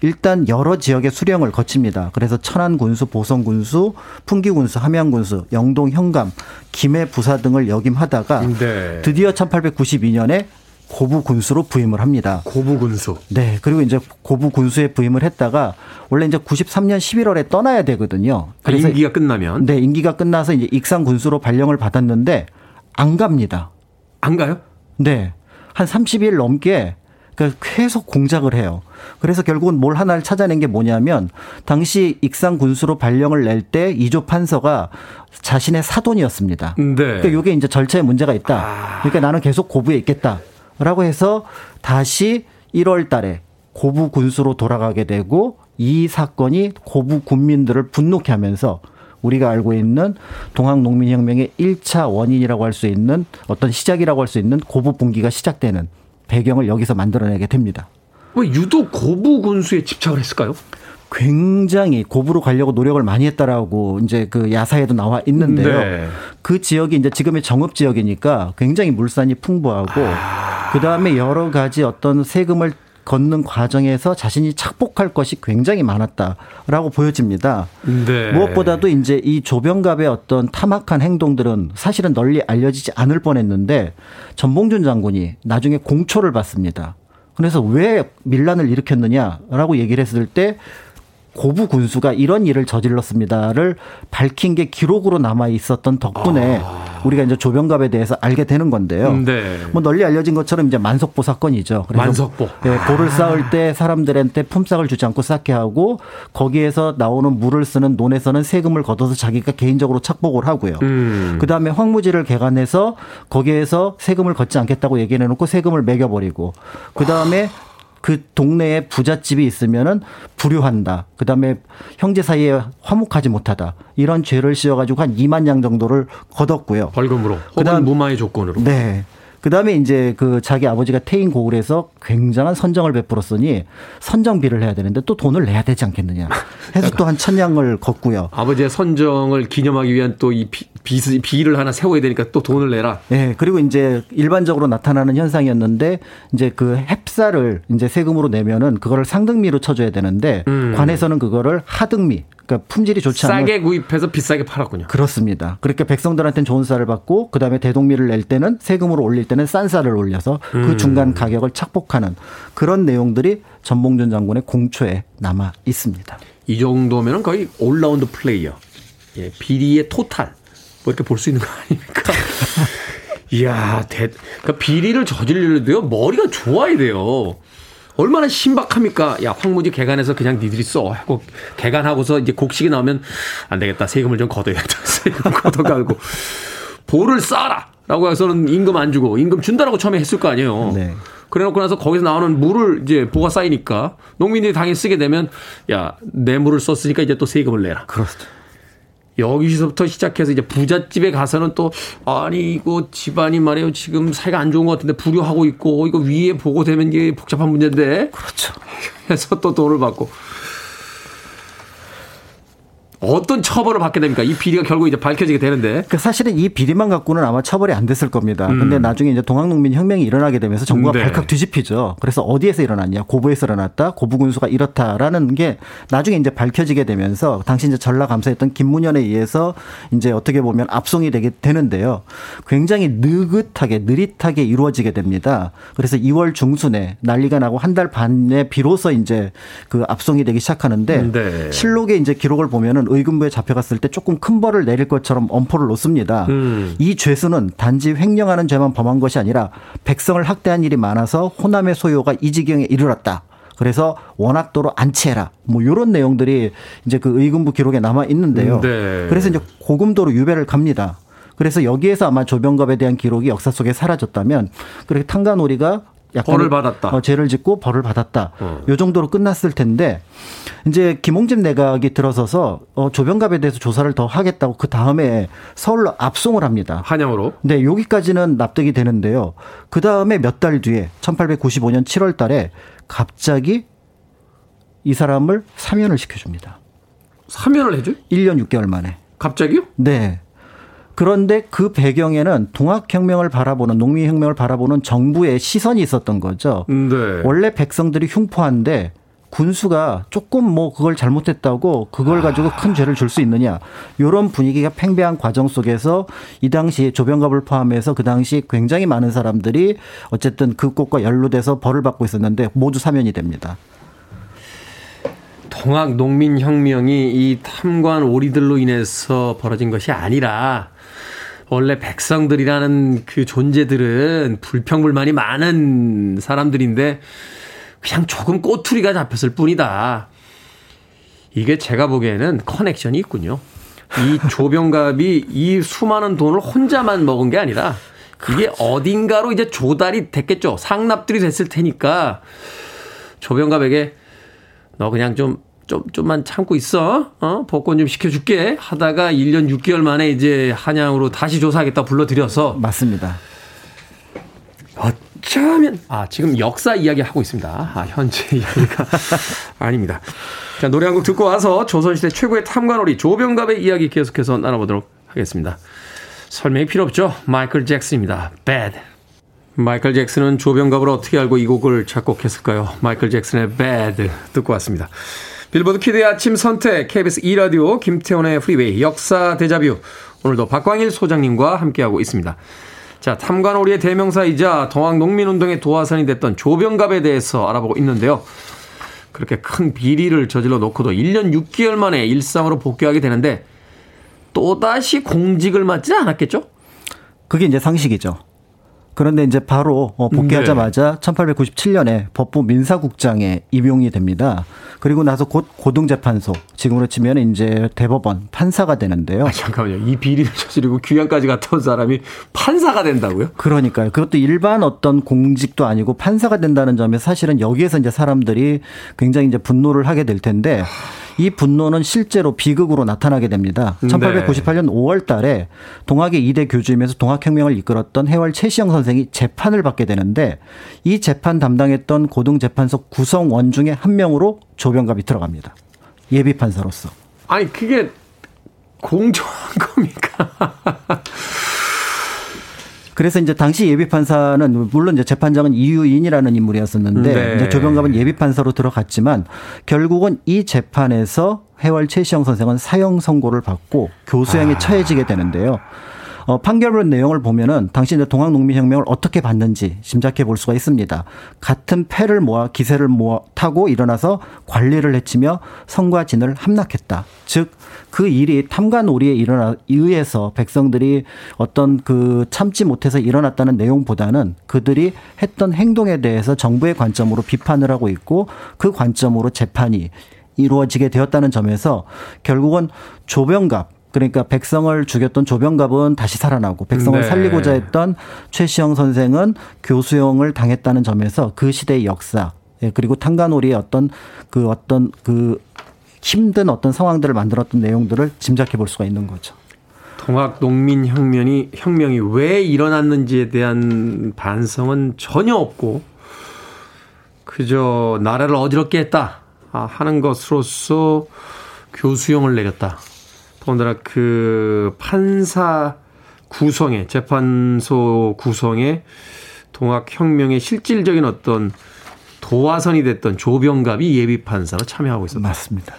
일단 여러 지역의 수령을 거칩니다. 그래서 천안 군수, 보성 군수, 풍기 군수, 함양 군수, 영동, 현감, 김해 부사 등을 역임하다가 네. 드디어 1892년에 고부 군수로 부임을 합니다. 고부 군수. 네. 그리고 이제 고부 군수에 부임을 했다가 원래 이제 93년 11월에 떠나야 되거든요. 아, 임기가 끝나면 네, 임기가 끝나서 이제 익산 군수로 발령을 받았는데 안 갑니다. 안 가요? 네. 한 30일 넘게 그 계속 공작을 해요. 그래서 결국은 뭘 하나를 찾아낸 게 뭐냐면 당시 익산 군수로 발령을 낼 때 이조 판서가 자신의 사돈이었습니다. 네. 그러니까 이게 이제 절차에 문제가 있다. 그러니까 나는 계속 고부에 있겠다. 라고 해서 다시 1월 달에 고부 군수로 돌아가게 되고 이 사건이 고부 군민들을 분노케 하면서 우리가 알고 있는 동학농민혁명의 1차 원인이라고 할 수 있는 어떤 시작이라고 할 수 있는 고부 분기가 시작되는 배경을 여기서 만들어내게 됩니다. 왜 유독 고부 군수에 집착을 했을까요? 굉장히 고부로 가려고 노력을 많이 했다라고 이제 그 야사에도 나와 있는데요. 네. 그 지역이 이제 지금의 정읍 지역이니까 굉장히 물산이 풍부하고 그 다음에 여러 가지 어떤 세금을 걷는 과정에서 자신이 착복할 것이 굉장히 많았다라고 보여집니다. 네. 무엇보다도 이제 이 조병갑의 어떤 탐악한 행동들은 사실은 널리 알려지지 않을 뻔했는데 전봉준 장군이 나중에 공초를 받습니다. 그래서 왜 밀란을 일으켰느냐라고 얘기를 했을 때 고부 군수가 이런 일을 저질렀습니다를 밝힌 게 기록으로 남아 있었던 덕분에 우리가 이제 조병갑에 대해서 알게 되는 건데요. 네. 뭐 널리 알려진 것처럼 이제 만석보 사건이죠. 만석보. 예, 볼을 쌓을 때 사람들한테 품삯을 주지 않고 쌓게 하고 거기에서 나오는 물을 쓰는 논에서는 세금을 걷어서 자기가 개인적으로 착복을 하고요. 음. 그 다음에 황무지를 개간해서 거기에서 세금을 걷지 않겠다고 얘기해 놓고 세금을 매겨버리고 그 다음에 그 동네에 부잣집이 있으면은 불효한다. 그 다음에 형제 사이에 화목하지 못하다. 이런 죄를 씌워 가지고 한 2만 양 정도를 걷었고요. 벌금으로 그다음- 무마의 조건으로. 네. 그 다음에 이제 그 자기 아버지가 태인 고을에서 굉장한 선정을 베풀었으니 선정비를 해야 되는데 또 돈을 내야 되지 않겠느냐. 해서 또 한 천냥을 걷고요. 아버지의 선정을 기념하기 위한 또 이 비를 하나 세워야 되니까 또 돈을 내라. 예, 그리고 이제 일반적으로 나타나는 현상이었는데 이제 그 햅쌀을 이제 세금으로 내면은 그거를 상등미로 쳐줘야 되는데 관에서는 그거를 하등미, 그러니까 품질이 좋지 않은 음. 싸게 구입해서 비싸게 팔았군요. 그렇습니다. 그렇게 백성들한테는 좋은 쌀을 받고 그다음에 대동미를 낼 때는 세금으로 올릴 때는 싼 쌀을 올려서 그 중간 가격을 착복하는 그런 내용들이 전봉준 장군의 공초에 남아 있습니다. 이 정도면 거의 올라운드 플레이어. 예, 비리의 total. 뭐 이렇게 볼 수 있는 거 아닙니까? 이야, 대, 그러니까 비리를 저지르려도요, 머리가 좋아야 돼요. 얼마나 신박합니까? 야, 황무지 개간해서 그냥 니들이 써. 하고, 개간하고서 이제 곡식이 나오면 안 되겠다. 세금을 좀 걷어야겠다. 세금 걷어가고. 보를 쌓아라! 라고 해서는 임금 안 주고, 임금 준다라고 처음에 했을 거 아니에요. 네. 그래 놓고 나서 거기서 나오는 물을 이제 보가 쌓이니까 농민들이 당연히 쓰게 되면 야, 내 물을 썼으니까 이제 또 세금을 내라. 그렇죠. 여기서부터 시작해서 이제 부잣집에 가서는 또 아니 이거 집안이 말이에요. 지금 사이가 안 좋은 것 같은데 불효하고 있고 이거 위에 보고되면 이게 복잡한 문제인데. 그렇죠. 해서 또 돈을 받고 어떤 처벌을 받게 됩니까? 이 비리가 결국 이제 밝혀지게 되는데 그러니까 사실은 이 비리만 갖고는 아마 처벌이 안 됐을 겁니다. 근데 나중에 이제 동학농민 혁명이 일어나게 되면서 정부가 네. 발칵 뒤집히죠. 그래서 어디에서 일어났냐? 고부에서 일어났다. 고부 군수가 이렇다라는 게 나중에 이제 밝혀지게 되면서 당시 이제 전라 감사했던 김문현에 의해서 이제 어떻게 보면 압송이 되게 되는데요. 굉장히 느긋하게 느릿하게 이루어지게 됩니다. 그래서 2월 중순에 난리가 나고 한 달 반에 비로소 이제 그 압송이 되기 시작하는데 네. 실록의 이제 기록을 보면은 의금부에 잡혀갔을 때 조금 큰 벌을 내릴 것처럼 엄포를 놓습니다. 음. 이 죄수는 단지 횡령하는 죄만 범한 것이 아니라 백성을 학대한 일이 많아서 호남의 소요가 이 지경에 이르렀다. 그래서 원학도로 안치해라. 뭐 이런 내용들이 이제 그 의금부 기록에 남아 있는데요. 네. 그래서 이제 고금도로 유배를 갑니다. 그래서 여기에서 아마 조병갑에 대한 기록이 역사 속에 사라졌다면 그렇게 약간 벌을 받았다. 어, 죄를 짓고 벌을 받았다. 어. 요 정도로 끝났을 텐데 이제 김홍집 내각이 들어서서 어, 조병갑에 대해서 조사를 더 하겠다고 그 다음에 서울로 압송을 합니다. 한양으로. 네, 여기까지는 납득이 되는데요. 그 다음에 몇 달 뒤에 1895년 7월 달에 갑자기 이 사람을 사면을 시켜줍니다. 사면을 해줘? 1년 6개월 만에. 갑자기요? 네. 그런데 그 배경에는 동학혁명을 바라보는 농민혁명을 바라보는 정부의 시선이 있었던 거죠. 네. 원래 백성들이 흉포한데 군수가 조금 뭐 그걸 잘못했다고 그걸 가지고 큰 죄를 줄 수 있느냐 이런 분위기가 팽배한 과정 속에서 이 당시 조병갑을 포함해서 그 당시 굉장히 많은 사람들이 어쨌든 그 꽃과 연루돼서 벌을 받고 있었는데 모두 사면이 됩니다. 동학 농민혁명이 이 탐관 오리들로 인해서 벌어진 것이 아니라 원래 백성들이라는 그 존재들은 불평불만이 많은 사람들인데 그냥 조금 꼬투리가 잡혔을 뿐이다. 이게 제가 보기에는 커넥션이 있군요. 이 조병갑이 이 수많은 돈을 혼자만 먹은 게 아니라 이게 어딘가로 이제 조달이 됐겠죠. 상납들이 됐을 테니까 조병갑에게 너 그냥 좀 좀, 좀만 참고 있어. 어? 복권 좀 시켜줄게. 하다가 1년 6개월 만에 이제 한양으로 다시 조사하겠다 불러들여서. 맞습니다. 어쩌면, 아, 지금 역사 이야기 하고 있습니다. 아, 현재 이야기가 아닙니다. 자, 노래 한 곡 듣고 와서 조선시대 최고의 탐관오리 조병갑의 이야기 계속해서 나눠보도록 하겠습니다. 설명이 필요 없죠. 마이클 잭슨입니다. Bad. 마이클 잭슨은 조병갑을 어떻게 알고 이 곡을 작곡했을까요? 마이클 잭슨의 Bad 듣고 왔습니다. 빌보드 Kid의 아침 선택 KBS 2라디오 김태훈의 프리웨이 역사 데자뷰 오늘도 박광일 소장님과 함께하고 있습니다. 자, 탐관오리의 대명사이자 동학 농민운동의 도화선이 됐던 조병갑에 대해서 알아보고 있는데요. 그렇게 큰 비리를 저질러 놓고도 1년 6개월 만에 일상으로 복귀하게 되는데 또다시 공직을 맡지 않았겠죠? 그게 이제 상식이죠. 그런데 이제 바로 어, 복귀하자마자 네. 1897년에 법부 민사국장에 임용이 됩니다. 그리고 나서 곧 고등재판소, 지금으로 치면 이제 대법원 판사가 되는데요. 아, 잠깐만요. 이 비리를 저지르고 귀양까지 갔다 온 사람이 판사가 된다고요? 그러니까요. 그것도 일반 어떤 공직도 아니고 판사가 된다는 점에 사실은 여기에서 이제 사람들이 굉장히 이제 분노를 하게 될 텐데 이 분노는 실제로 비극으로 나타나게 됩니다. 1898년 5월 달에 동학의 2대 교주이면서 동학혁명을 이끌었던 해월 최시영 선생이 재판을 받게 되는데 이 재판 담당했던 고등재판소 구성원 중에 한 명으로 조병갑이 들어갑니다. 예비 판사로서. 아니, 그게 공정한 겁니까? 그래서 이제 당시 예비 판사는 물론 이제 재판장은 이유인이라는 인물이었었는데 네. 이제 조병갑은 예비 판사로 들어갔지만 결국은 이 재판에서 해월 최시영 선생은 사형 선고를 받고 교수형에 아. 처해지게 되는데요. 어, 판결문 내용을 보면은 당시 이제 동학농민혁명을 어떻게 봤는지 짐작해 볼 수가 있습니다. 같은 패를 모아 기세를 모아 타고 일어나서 관리를 해치며 성과 진을 함락했다. 즉, 그 일이 탐관오리에 일어나, 의해서 백성들이 어떤 그 참지 못해서 일어났다는 내용보다는 그들이 했던 행동에 대해서 정부의 관점으로 비판을 하고 있고 그 관점으로 재판이 이루어지게 되었다는 점에서 결국은 조병갑 그러니까 백성을 죽였던 조병갑은 다시 살아나고 백성을 네. 살리고자 했던 최시영 선생은 교수형을 당했다는 점에서 그 시대의 역사 예, 그리고 탄가놀이의 어떤 그 어떤 그 힘든 어떤 상황들을 만들었던 내용들을 짐작해 볼 수가 있는 거죠. 동학 농민 혁명이 혁명이 왜 일어났는지에 대한 반성은 전혀 없고 그저 나라를 어지럽게 했다 아, 하는 것으로서 교수형을 내렸다. 더군다나 그 판사 구성에 재판소 구성에 동학혁명의 실질적인 어떤 도화선이 됐던 조병갑이 예비 판사로 참여하고 있었다. 맞습니다.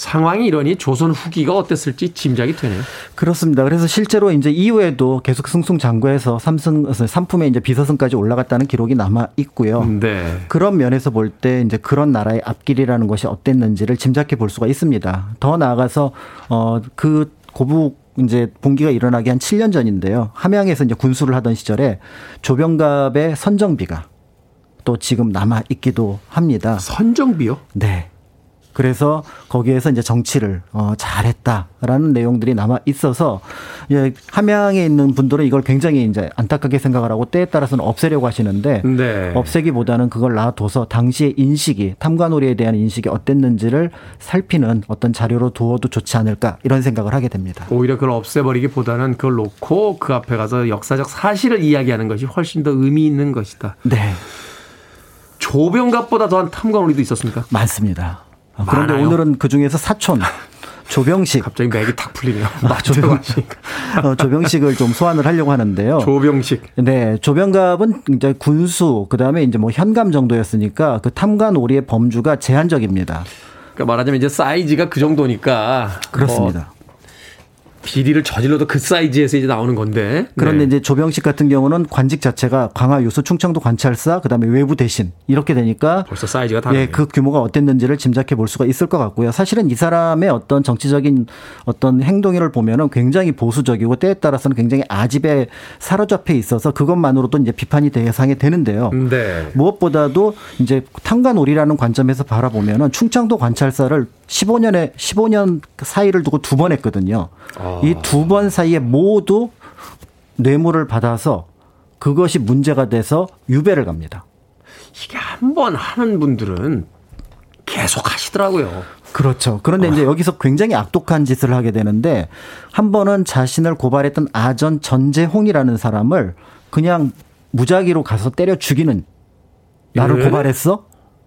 상황이 이러니 조선 후기가 어땠을지 짐작이 되네요. 그렇습니다. 그래서 실제로 이제 이후에도 계속 승승장구해서 삼승 삼품에 이제 비서승까지 올라갔다는 기록이 남아 있고요. 네. 그런 면에서 볼 때 이제 그런 나라의 앞길이라는 것이 어땠는지를 짐작해 볼 수가 있습니다. 더 나아가서 어그 고부 이제 봉기가 일어나기 한 7년 전인데요. 함양에서 이제 군수를 하던 시절에 조병갑의 선정비가 또 지금 남아 있기도 합니다. 선정비요? 네. 그래서 거기에서 이제 정치를 어 잘했다라는 내용들이 남아 있어서 예, 함양에 있는 분들은 이걸 굉장히 이제 안타깝게 생각을 하고 때에 따라서는 없애려고 하시는데 네. 없애기보다는 그걸 놔둬서 당시의 인식이 탐관오리에 대한 인식이 어땠는지를 살피는 어떤 자료로 두어도 좋지 않을까 이런 생각을 하게 됩니다. 오히려 그걸 없애버리기보다는 그걸 놓고 그 앞에 가서 역사적 사실을 이야기하는 것이 훨씬 더 의미 있는 것이다. 네, 조병갑보다 더한 탐관오리도 있었습니까? 많습니다. 어, 그런데 많아요? 오늘은 그 중에서 사촌 조병식 갑자기 맥이 탁 풀리네요. 조병, 하시니까. 어, 조병식을 좀 소환을 하려고 하는데요. 조병식. 네, 조병갑은 이제 군수, 그 다음에 이제 뭐 현감 정도였으니까 그 탐관 오리의 범주가 제한적입니다. 그러니까 말하자면 이제 사이즈가 그 정도니까 그렇습니다. 뭐 비리를 저질러도 그 사이즈에서 이제 나오는 건데. 그런데 네. 이제 조병식 같은 경우는 관직 자체가 광화 유수 충청도 관찰사 그다음에 외부 대신 이렇게 되니까 벌써 사이즈가 다르네요. 예, 그 규모가 어땠는지를 짐작해 볼 수가 있을 것 같고요. 사실은 이 사람의 어떤 정치적인 어떤 행동을 보면은 굉장히 보수적이고 때에 따라서는 굉장히 아집에 사로잡혀 있어서 그것만으로도 이제 비판이 대상이 되는데요. 네. 무엇보다도 이제 탕관오리라는 관점에서 바라보면은 충청도 관찰사를 15년에 15년 사이를 두고 두 번 했거든요. 이두 번 사이에 모두 뇌물을 받아서 그것이 문제가 돼서 유배를 갑니다. 이게 한 번 하는 분들은 계속 하시더라고요. 그렇죠. 그런데 이제 여기서 굉장히 악독한 짓을 하게 되는데 한 번은 자신을 고발했던 아전 전재홍이라는 사람을 그냥 무작위로 가서 때려 죽이는 나를 예? 고발했어?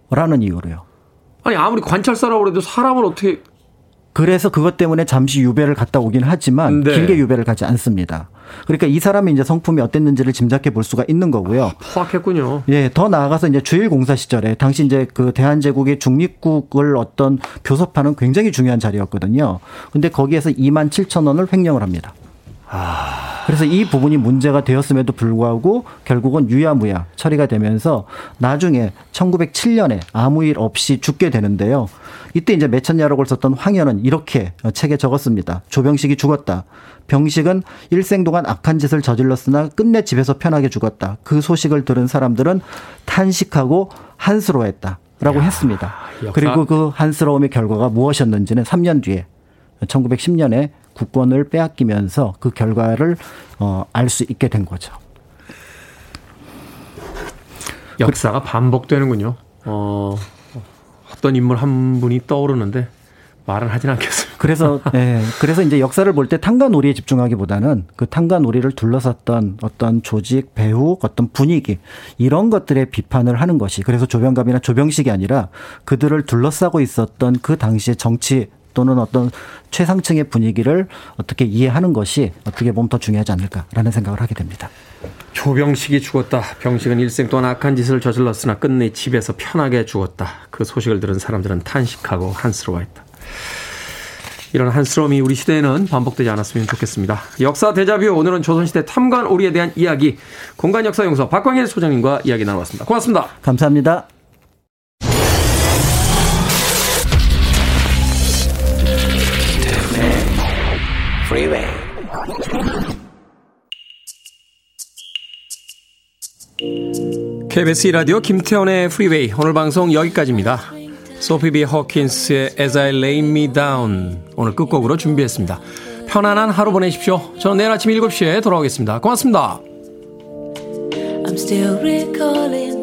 라는 이유로요. 아니 아무리 관찰사라고 그래도 사람을 어떻게 그래서 그것 때문에 잠시 유배를 갔다 오긴 하지만 네. 길게 유배를 가지 않습니다. 그러니까 이 사람의 이제 성품이 어땠는지를 짐작해 볼 수가 있는 거고요. 포악했군요. 예, 더 나아가서 이제 주일 공사 시절에 당시 이제 그 대한제국의 중립국을 어떤 교섭하는 굉장히 중요한 자리였거든요. 근데 거기에서 2만 7천 원을 횡령을 합니다. 그래서 이 부분이 문제가 되었음에도 불구하고 결국은 유야무야 처리가 되면서 나중에 1907년에 아무 일 없이 죽게 되는데요. 이때 이제 매천야록을 썼던 황현은 이렇게 책에 적었습니다. 조병식이 죽었다. 병식은 일생 동안 악한 짓을 저질렀으나 끝내 집에서 편하게 죽었다. 그 소식을 들은 사람들은 탄식하고 한스러워했다. 라고 했습니다. 역사- 그리고 그 한스러움의 결과가 무엇이었는지는 3년 뒤에 1910년에 국권을 빼앗기면서 그 결과를 어, 알 수 있게 된 거죠. 역사가 반복되는군요. 어, 어떤 인물 한 분이 떠오르는데 말은 하진 않겠습니다. 그래서 예, 그래서 이제 역사를 볼때 탕가놀이에 집중하기보다는 그 탕가놀이를 둘러쌌던 어떤 조직, 배후, 어떤 분위기 이런 것들의 비판을 하는 것이 그래서 조병갑이나 조병식이 아니라 그들을 둘러싸고 있었던 그 당시의 정치 또는 어떤 최상층의 분위기를 어떻게 이해하는 것이 어떻게 보면 더 중요하지 않을까라는 생각을 하게 됩니다. 조병식이 죽었다. 병식은 일생 동안 악한 짓을 저질렀으나 끝내 집에서 편하게 죽었다. 그 소식을 들은 사람들은 탄식하고 한스러워했다. 이런 한스러움이 우리 시대에는 반복되지 않았으면 좋겠습니다. 역사 대자뷰 오늘은 조선시대 탐관 오리에 대한 이야기 공간 역사연구소 박광일 소장님과 이야기 나눠봤습니다. 고맙습니다. 감사합니다. KBS 라디오 김태훈의 프리웨이 오늘 방송 여기까지입니다. 소피 비 호킨스의 As I Lay Me Down 오늘 끝곡으로 준비했습니다. 편안한 하루 보내십시오. 저는 내일 아침 7시에 돌아오겠습니다. 고맙습니다. I'm still recalling